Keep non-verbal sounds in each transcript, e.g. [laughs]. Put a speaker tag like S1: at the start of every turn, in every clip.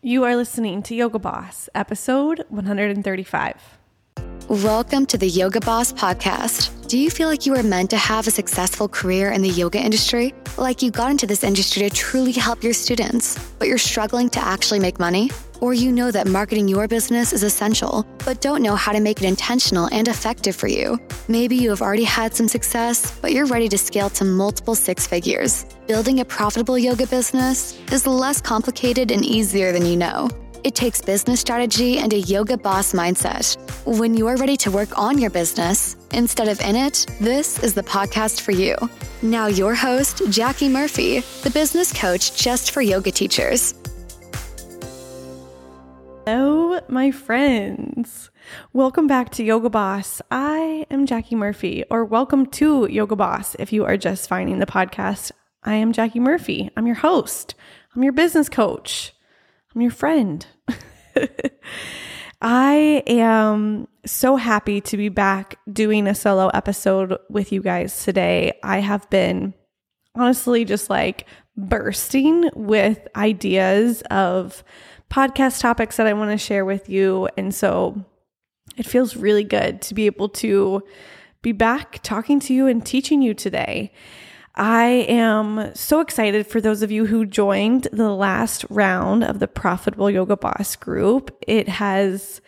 S1: You are listening to Yoga Boss, episode 135.
S2: Welcome to the Yoga Boss podcast. Do you feel like you were meant to have a successful career in the yoga industry? Like you got into this industry to truly help your students, but you're struggling to actually make money? Or you know that marketing your business is essential, but don't know how to make it intentional and effective for you. Maybe you have already had some success, but you're ready to scale to multiple six figures. Building a profitable yoga business is less complicated and easier than you know. It takes business strategy and a yoga boss mindset. When you are ready to work on your business instead of in it, this is the podcast for you. Now, your host, Jackie Murphy, the business coach just for yoga teachers.
S1: Hello, my friends. Welcome back to Yoga Boss. I am Jackie Murphy, or welcome to Yoga Boss if you are just finding the podcast. I am Jackie Murphy. I'm your host, I'm your business coach, I'm your friend. I am so happy to be back doing a solo episode with you guys today. I have been honestly just like bursting with ideas of podcast topics that I want to share with you. And so it feels really good to be able to be back talking to you and teaching you today. I am so excited for those of you who joined the last round of the Profitable Yoga Boss group. It has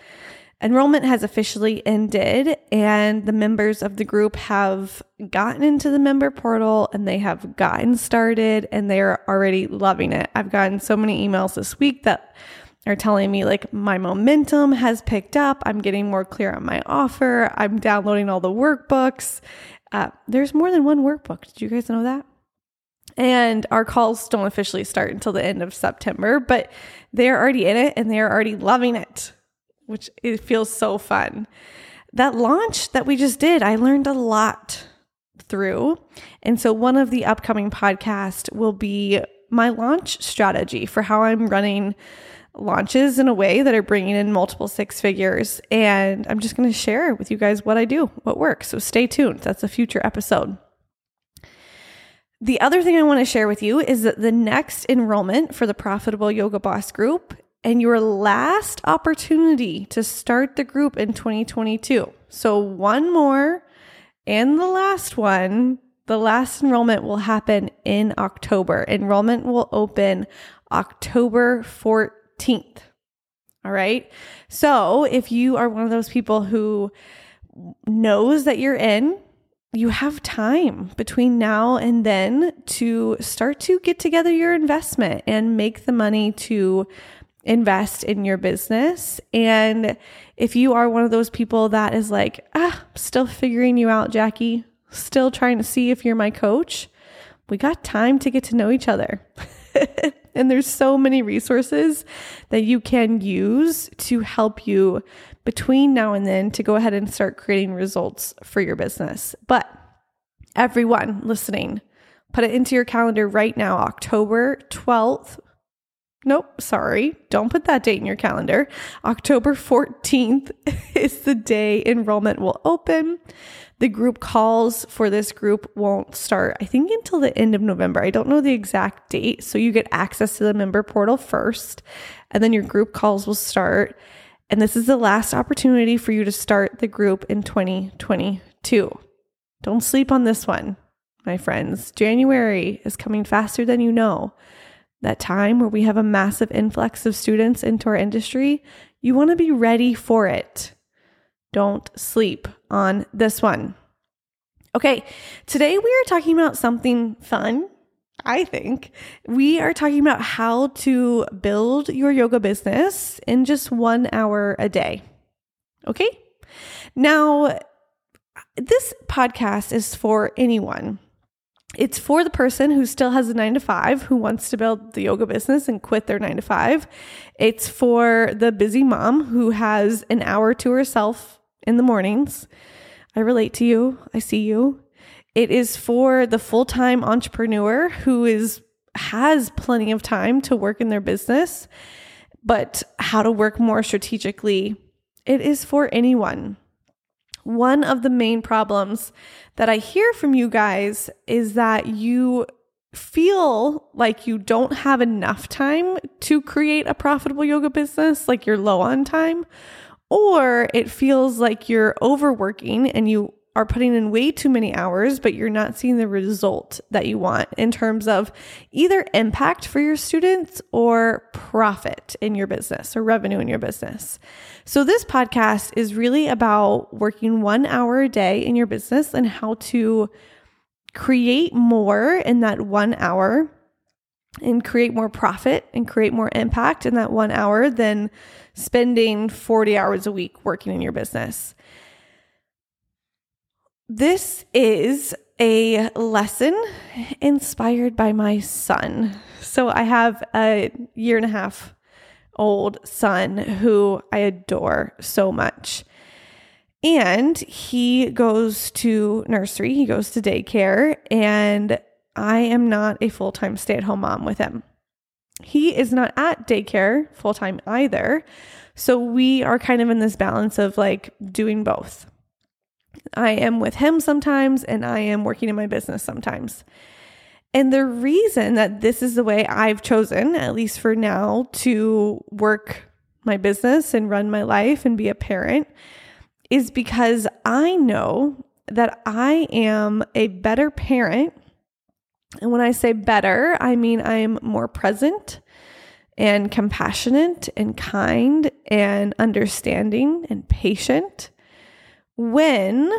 S1: enrollment has officially ended and the members of the group have gotten into the member portal and they have gotten started and they're already loving it. I've gotten so many emails this week that are telling me like my momentum has picked up. I'm getting more clear on my offer. I'm downloading all the workbooks uh, there's more than one workbook. Did you guys know that? And our calls don't officially start until the end of September, but they're already in it and they're already loving it, which it feels so fun. That launch that we just did, I learned a lot through. And so one of the upcoming podcasts will be my launch strategy for how I'm running launches in a way that are bringing in multiple six figures. And I'm just going to share with you guys what I do, what works. So stay tuned. That's a future episode. The other thing I want to share with you is that the next enrollment for the Profitable Yoga Boss group and your last opportunity to start the group in 2022. So, one more and the last one, the last enrollment will happen in October. Enrollment will open October 14th. 13th. All right. So if you are one of those people who knows that you're in, you have time between now and then to start to get together your investment and make the money to invest in your business. And if you are one of those people that is like, ah, still figuring you out, Jackie, still trying to see if you're my coach, we got time to get to know each other. [laughs] And there's so many resources that you can use to help you between now and then to go ahead and start creating results for your business. But everyone listening, put it into your calendar right now, October 12th. Nope, sorry. Don't put that date in your calendar. October 14th [laughs] is the day enrollment will open. The group calls for this group won't start, I think, until the end of November. I don't know the exact date. So you get access to the member portal first, and then your group calls will start. And this is the last opportunity for you to start the group in 2022. Don't sleep on this one, my friends. January is coming faster than you know. That time where we have a massive influx of students into our industry, you want to be ready for it. Don't sleep on this one. Okay, today we are talking about something fun. I think we are talking about how to build your yoga business in just one hour a day. Okay. Now, this podcast is for anyone. It's for the person who still has a nine to five, who wants to build the yoga business and quit their nine to five. It's for the busy mom who has an hour to herself in the mornings. I relate to you. I see you. It is for the full-time entrepreneur who is has plenty of time to work in their business, but how to work more strategically. It is for anyone. One of the main problems that I hear from you guys is that you feel like you don't have enough time to create a profitable yoga business, like you're low on time, or it feels like you're overworking and you are putting in way too many hours, but you're not seeing the result that you want in terms of either impact for your students or profit in your business or revenue in your business. So, this podcast is really about working one hour a day in your business and how to create more in that one hour and create more profit and create more impact in that one hour than spending 40 hours a week working in your business. This is a lesson inspired by my son. So I have a year and a half old son who I adore so much. And he goes to nursery, he goes to daycare, and I am not a full time stay at home mom with him. He is not at daycare full time either. So we are kind of in this balance of like doing both. I am with him sometimes and I am working in my business sometimes. And the reason that this is the way I've chosen, at least for now, to work my business and run my life and be a parent is because I know that I am a better parent. And when I say better, I mean I'm more present and compassionate and kind and understanding and patient when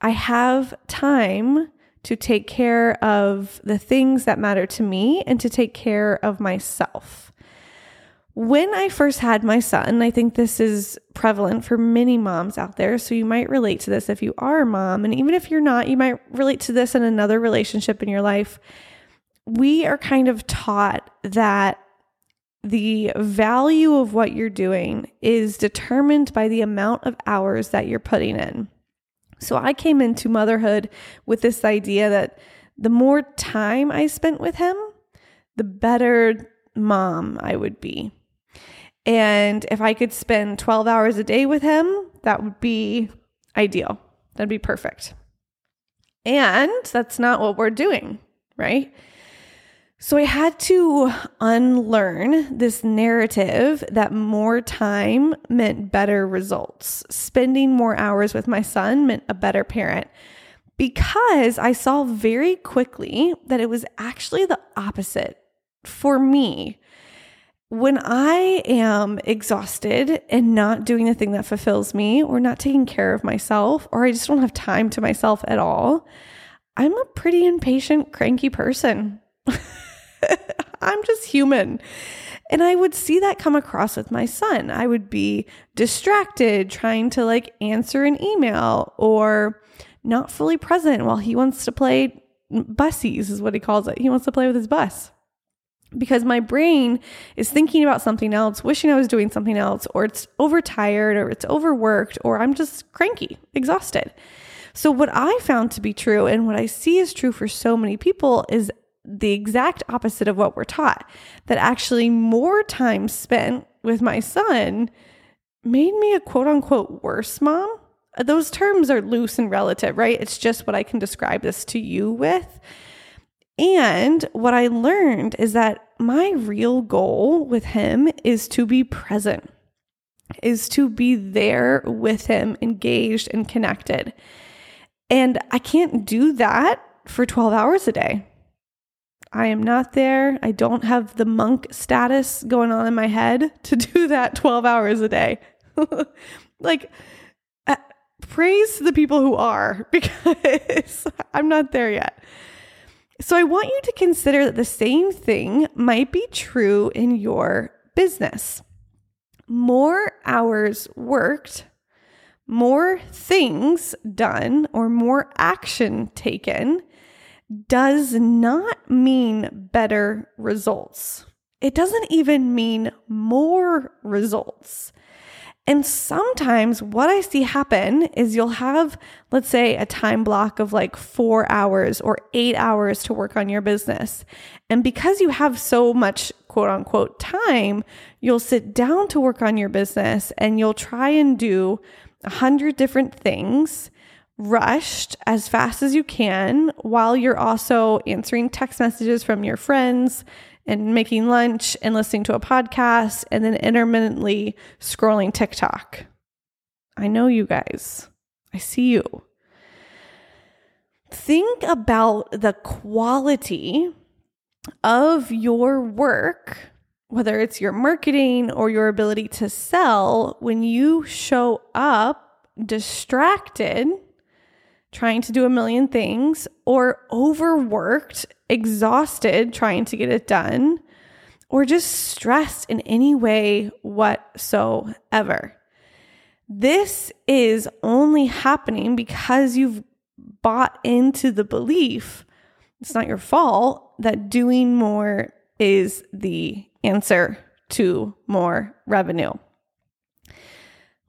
S1: I have time to take care of the things that matter to me and to take care of myself. When I first had my son, I think this is prevalent for many moms out there. So you might relate to this if you are a mom. And even if you're not, you might relate to this in another relationship in your life. We are kind of taught that the value of what you're doing is determined by the amount of hours that you're putting in. So I came into motherhood with this idea that the more time I spent with him, the better mom I would be. And if I could spend 12 hours a day with him, that would be ideal. That'd be perfect. And that's not what we're doing, right? So I had to unlearn this narrative that more time meant better results. Spending more hours with my son meant a better parent because I saw very quickly that it was actually the opposite for me. When I am exhausted and not doing the thing that fulfills me, or not taking care of myself, or I just don't have time to myself at all, I'm a pretty impatient, cranky person. [laughs] I'm just human. And I would see that come across with my son. I would be distracted trying to like answer an email or not fully present while he wants to play bussies, is what he calls it. He wants to play with his bus because my brain is thinking about something else, wishing I was doing something else, or it's overtired, or it's overworked, or I'm just cranky, exhausted. So, what I found to be true and what I see is true for so many people is the exact opposite of what we're taught. That actually more time spent with my son made me a quote unquote worse mom. Those terms are loose and relative, right? It's just what I can describe this to you with. And what I learned is that my real goal with him is to be present, is to be there with him, engaged and connected. And I can't do that for 12 hours a day. I am not there. I don't have the monk status going on in my head [laughs] to do that 12 hours a day. [laughs] like, uh, praise the people who are [laughs] because I'm not there yet. So, I want you to consider that the same thing might be true in your business. More hours worked, more things done, or more action taken does not mean better results. It doesn't even mean more results. And sometimes what I see happen is you'll have, let's say, a time block of like four hours or eight hours to work on your business. And because you have so much quote unquote time, you'll sit down to work on your business and you'll try and do a hundred different things rushed as fast as you can while you're also answering text messages from your friends and making lunch and listening to a podcast and then intermittently scrolling TikTok. I know you guys. I see you. Think about the quality of your work, whether it's your marketing or your ability to sell, when you show up distracted, trying to do a million things, or overworked, exhausted, trying to get it done, or just stressed in any way whatsoever. This is only happening because you've bought into the belief it's not your fault that doing more is the answer to more revenue.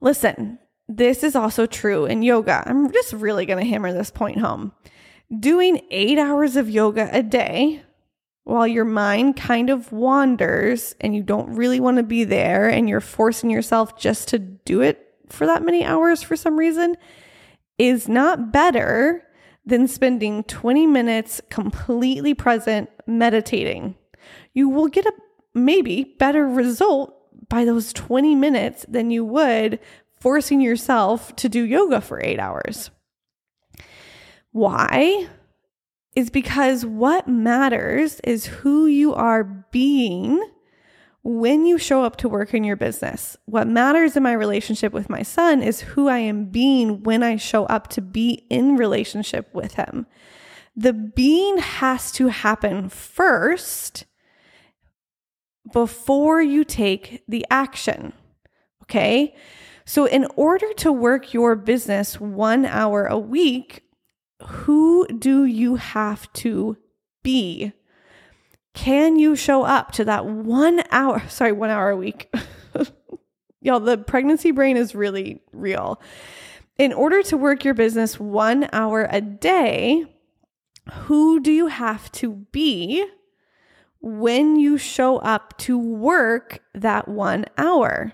S1: Listen, this is also true in yoga. I'm just really going to hammer this point home. Doing eight hours of yoga a day while your mind kind of wanders and you don't really want to be there and you're forcing yourself just to do it for that many hours for some reason is not better than spending 20 minutes completely present meditating. You will get a maybe better result by those 20 minutes than you would forcing yourself to do yoga for eight hours. Why? Is because what matters is who you are being when you show up to work in your business. What matters in my relationship with my son is who I am being when I show up to be in relationship with him. The being has to happen first before you take the action. Okay. So, in order to work your business one hour a week, who do you have to be? Can you show up to that one hour? [laughs] Sorry, one hour a week. [laughs] Y'all, the pregnancy brain is really real. In order to work your business one hour a day, who do you have to be when you show up to work that one hour?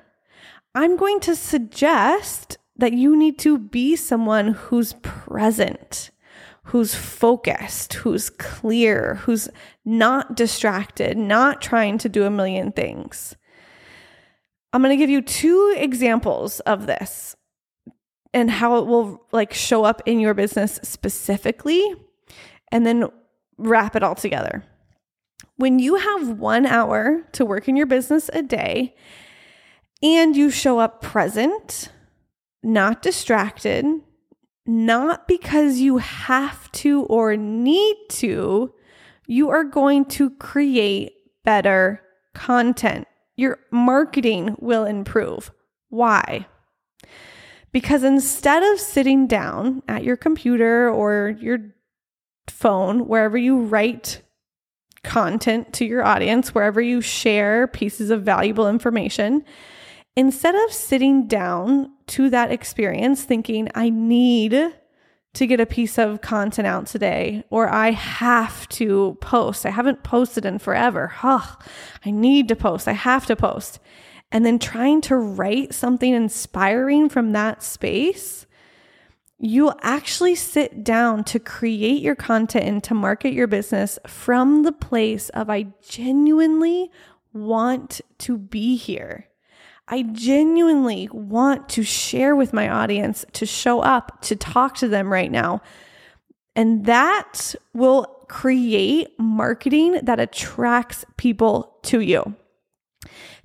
S1: I'm going to suggest that you need to be someone who's present who's focused, who's clear, who's not distracted, not trying to do a million things. I'm going to give you two examples of this and how it will like show up in your business specifically and then wrap it all together. When you have 1 hour to work in your business a day and you show up present, not distracted, not because you have to or need to, you are going to create better content. Your marketing will improve. Why? Because instead of sitting down at your computer or your phone, wherever you write content to your audience, wherever you share pieces of valuable information, instead of sitting down to that experience thinking, I need to get a piece of content out today, or I have to post. I haven't posted in forever. Huh, I need to post. I have to post. And then trying to write something inspiring from that space, you'll actually sit down to create your content and to market your business from the place of I genuinely want to be here. I genuinely want to share with my audience, to show up, to talk to them right now. And that will create marketing that attracts people to you.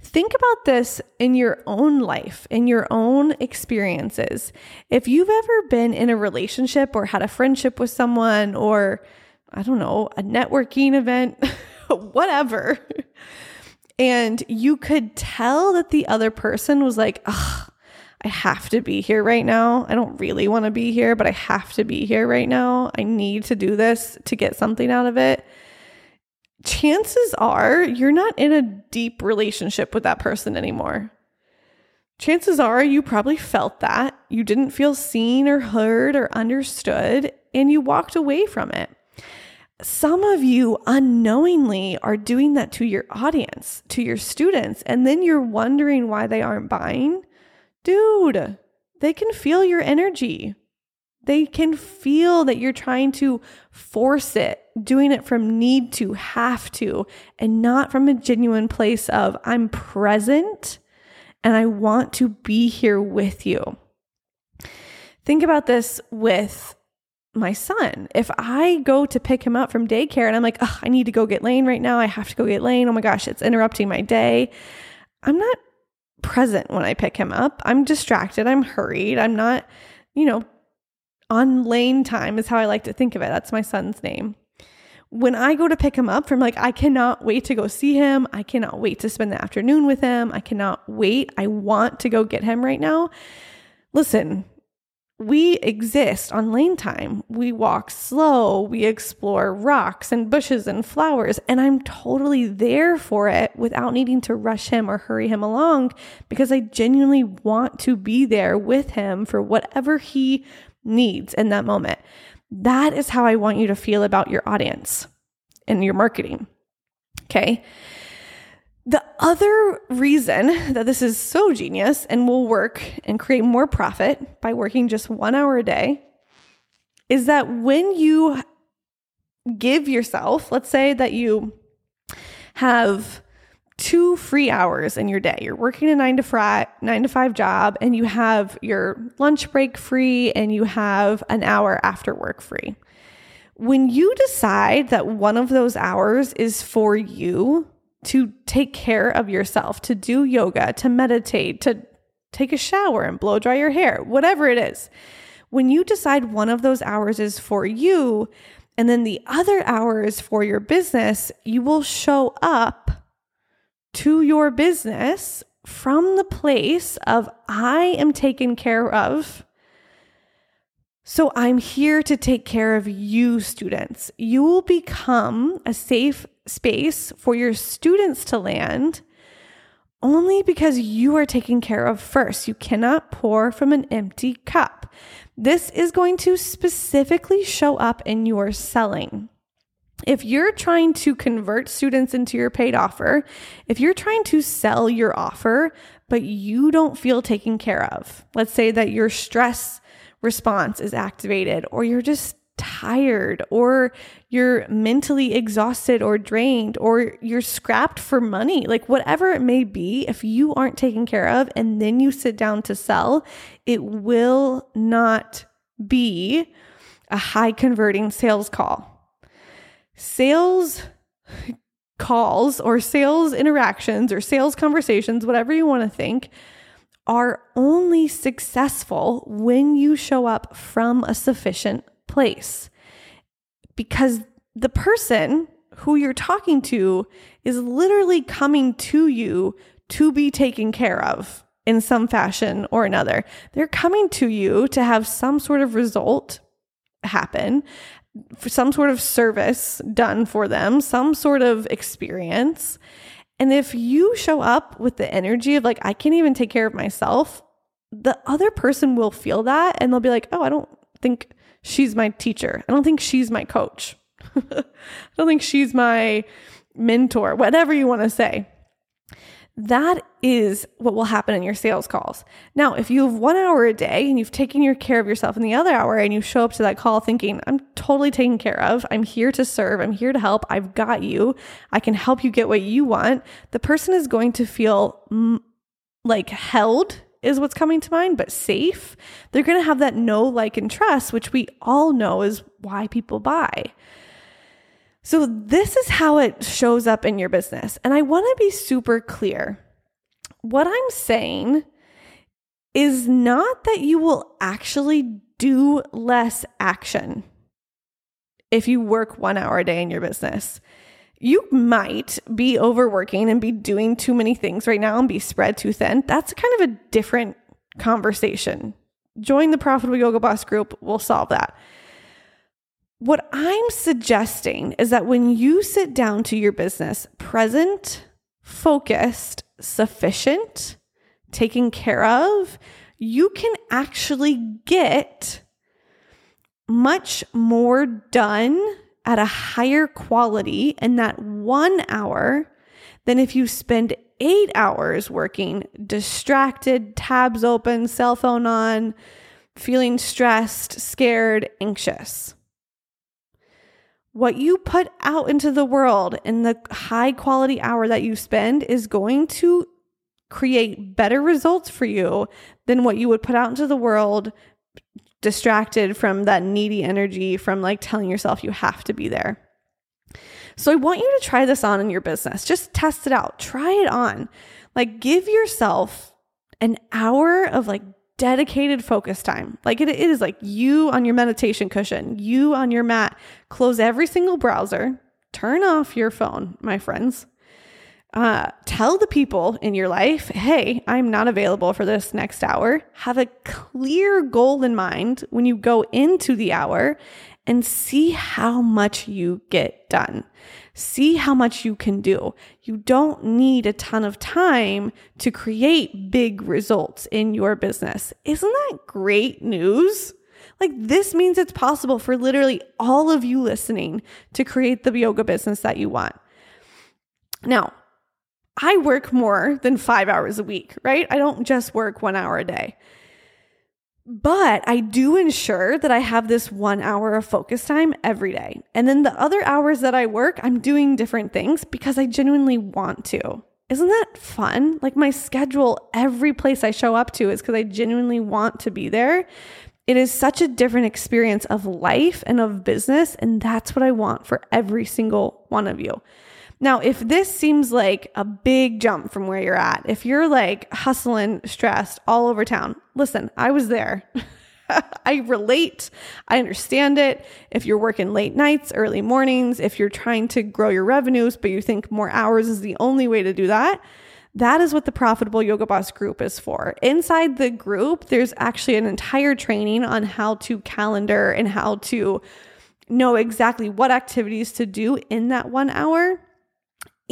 S1: Think about this in your own life, in your own experiences. If you've ever been in a relationship or had a friendship with someone, or I don't know, a networking event, [laughs] whatever and you could tell that the other person was like, ugh, I have to be here right now. I don't really want to be here, but I have to be here right now. I need to do this to get something out of it. Chances are you're not in a deep relationship with that person anymore. Chances are you probably felt that. You didn't feel seen or heard or understood, and you walked away from it some of you unknowingly are doing that to your audience, to your students, and then you're wondering why they aren't buying. Dude, they can feel your energy. They can feel that you're trying to force it, doing it from need to, have to, and not from a genuine place of, I'm present and I want to be here with you. Think about this with my son. If I go to pick him up from daycare and I'm like, I need to go get Lane right now, I have to go get Lane. Oh my gosh, it's interrupting my day. I'm not present when I pick him up. I'm distracted. I'm hurried. I'm not, you know, on lane time is how I like to think of it. That's my son's name. When I go to pick him up from like, I cannot wait to go see him. I cannot wait to spend the afternoon with him. I cannot wait. I want to go get him right now. Listen, we exist on lane time. We walk slow, we explore rocks and bushes and flowers, and I'm totally there for it without needing to rush him or hurry him along because I genuinely want to be there with him for whatever he needs in that moment. That is how I want you to feel about your audience and your marketing. Okay. The other reason [laughs] that this is so genius and will work and create more profit by working just one hour a day is that when you give yourself, let's say that you have two free hours in your day. You're working a nine to five, nine to five job, and you have your lunch break free, and you have an hour after work free. When you decide that one of those hours is for you, to take care of yourself, to do yoga, to meditate, to take a shower and blow dry your hair, whatever it is. When you decide one of those hours is for you, and then the other hour is for your business, you will show up to your business from the place of I am taken care of. So I'm here to take care of you, students. You will become a safe space for your students to land only because you are taken care of first. You cannot pour from an empty cup. This is going to specifically show up in your selling. If you're trying to convert students into your paid offer, if you're trying to sell your offer, but you don't feel taken care of, let's say that your stress response is activated or you're just tired or you're mentally exhausted or drained or you're scrapped for money, like whatever it may be, if you aren't taken care of and then you sit down to sell, it will not be a high converting sales call. Sales calls or sales interactions or sales conversations, whatever you want to think, are only successful when you show up from a sufficient place because the person who you're talking to is literally coming to you to be taken care of in some fashion or another. They're coming to you to have some sort of result happen, for some sort of service done for them, some sort of experience. And if you show up with the energy of like, I can't even take care of myself, the other person will feel that and they'll be like, oh, I don't think she's my teacher. I don't think she's my coach. [laughs] I don't think she's my mentor, whatever you want to say. That is what will happen in your sales calls. Now, if you have one hour a day and you've taken your care of yourself in the other hour and you show up to that call thinking, I'm totally taken care of. I'm here to serve. I'm here to help. I've got you. I can help you get what you want. The person is going to feel mm, like held is what's coming to mind, but safe. They're going to have that know, like, and trust, which we all know is why people buy. So, this is how it shows up in your business. And I want to be super clear. What I'm saying is not that you will actually do less action if you work one hour a day in your business you might be overworking and be doing too many things right now and be spread too thin. That's kind of a different conversation. Join the Profitable Yoga Boss group, we'll solve that. What I'm suggesting is that when you sit down to your business present, focused, sufficient, taken care of, you can actually get much more done at a higher quality in that one hour than if you spend eight hours working distracted, tabs open, cell phone on, feeling stressed, scared, anxious. What you put out into the world in the high quality hour that you spend is going to create better results for you than what you would put out into the world distracted from that needy energy from like telling yourself you have to be there. So I want you to try this on in your business. Just test it out. Try it on. Like give yourself an hour of like dedicated focus time. Like it, it is like you on your meditation cushion, you on your mat, close every single browser, turn off your phone, my friends. Uh, tell the people in your life, hey, I'm not available for this next hour. Have a clear goal in mind when you go into the hour and see how much you get done. See how much you can do. You don't need a ton of time to create big results in your business. Isn't that great news? Like, this means it's possible for literally all of you listening to create the yoga business that you want. Now, I work more than five hours a week, right? I don't just work one hour a day. But I do ensure that I have this one hour of focus time every day. And then the other hours that I work, I'm doing different things because I genuinely want to. Isn't that fun? Like my schedule, every place I show up to is because I genuinely want to be there. It is such a different experience of life and of business. And that's what I want for every single one of you. Now, if this seems like a big jump from where you're at, if you're like hustling, stressed all over town, listen, I was there. [laughs] I relate. I understand it. If you're working late nights, early mornings, if you're trying to grow your revenues, but you think more hours is the only way to do that, that is what the Profitable Yoga Boss group is for. Inside the group, there's actually an entire training on how to calendar and how to know exactly what activities to do in that one hour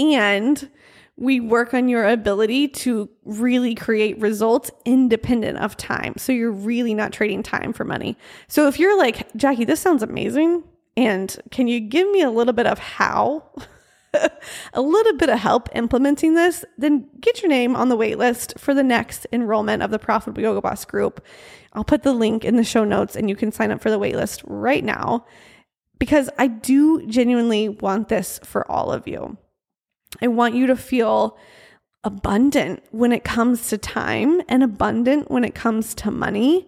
S1: and we work on your ability to really create results independent of time. So you're really not trading time for money. So if you're like, Jackie, this sounds amazing. And can you give me a little bit of how? [laughs] a little bit of help implementing this, then get your name on the wait list for the next enrollment of the Profitable Yoga Boss group. I'll put the link in the show notes and you can sign up for the wait list right now because I do genuinely want this for all of you. I want you to feel abundant when it comes to time and abundant when it comes to money.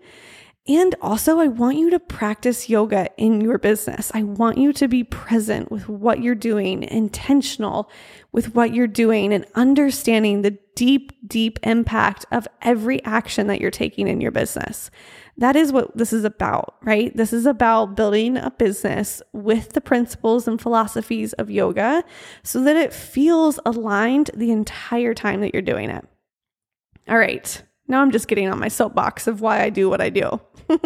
S1: And also, I want you to practice yoga in your business. I want you to be present with what you're doing, intentional with what you're doing, and understanding the deep, deep impact of every action that you're taking in your business. That is what this is about, right? This is about building a business with the principles and philosophies of yoga so that it feels aligned the entire time that you're doing it. All right. Now I'm just getting on my soapbox of why I do what I do. [laughs]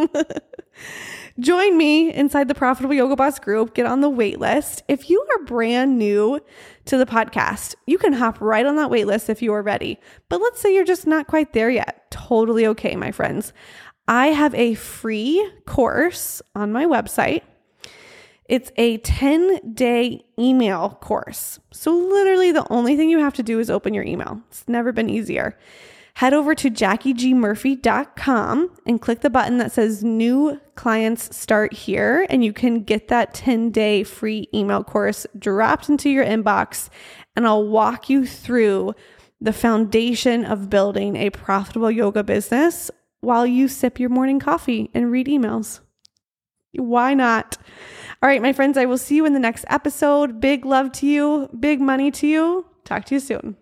S1: Join me inside the Profitable Yoga Boss group. Get on the wait list. If you are brand new to the podcast, you can hop right on that wait list if you are ready. But let's say you're just not quite there yet. Totally okay, my friends. I have a free course on my website. It's a 10 day email course. So, literally, the only thing you have to do is open your email. It's never been easier. Head over to jackiegmurphy.com and click the button that says New Clients Start Here, and you can get that 10 day free email course dropped into your inbox. And I'll walk you through the foundation of building a profitable yoga business while you sip your morning coffee and read emails. Why not? All right, my friends, I will see you in the next episode. Big love to you, big money to you. Talk to you soon.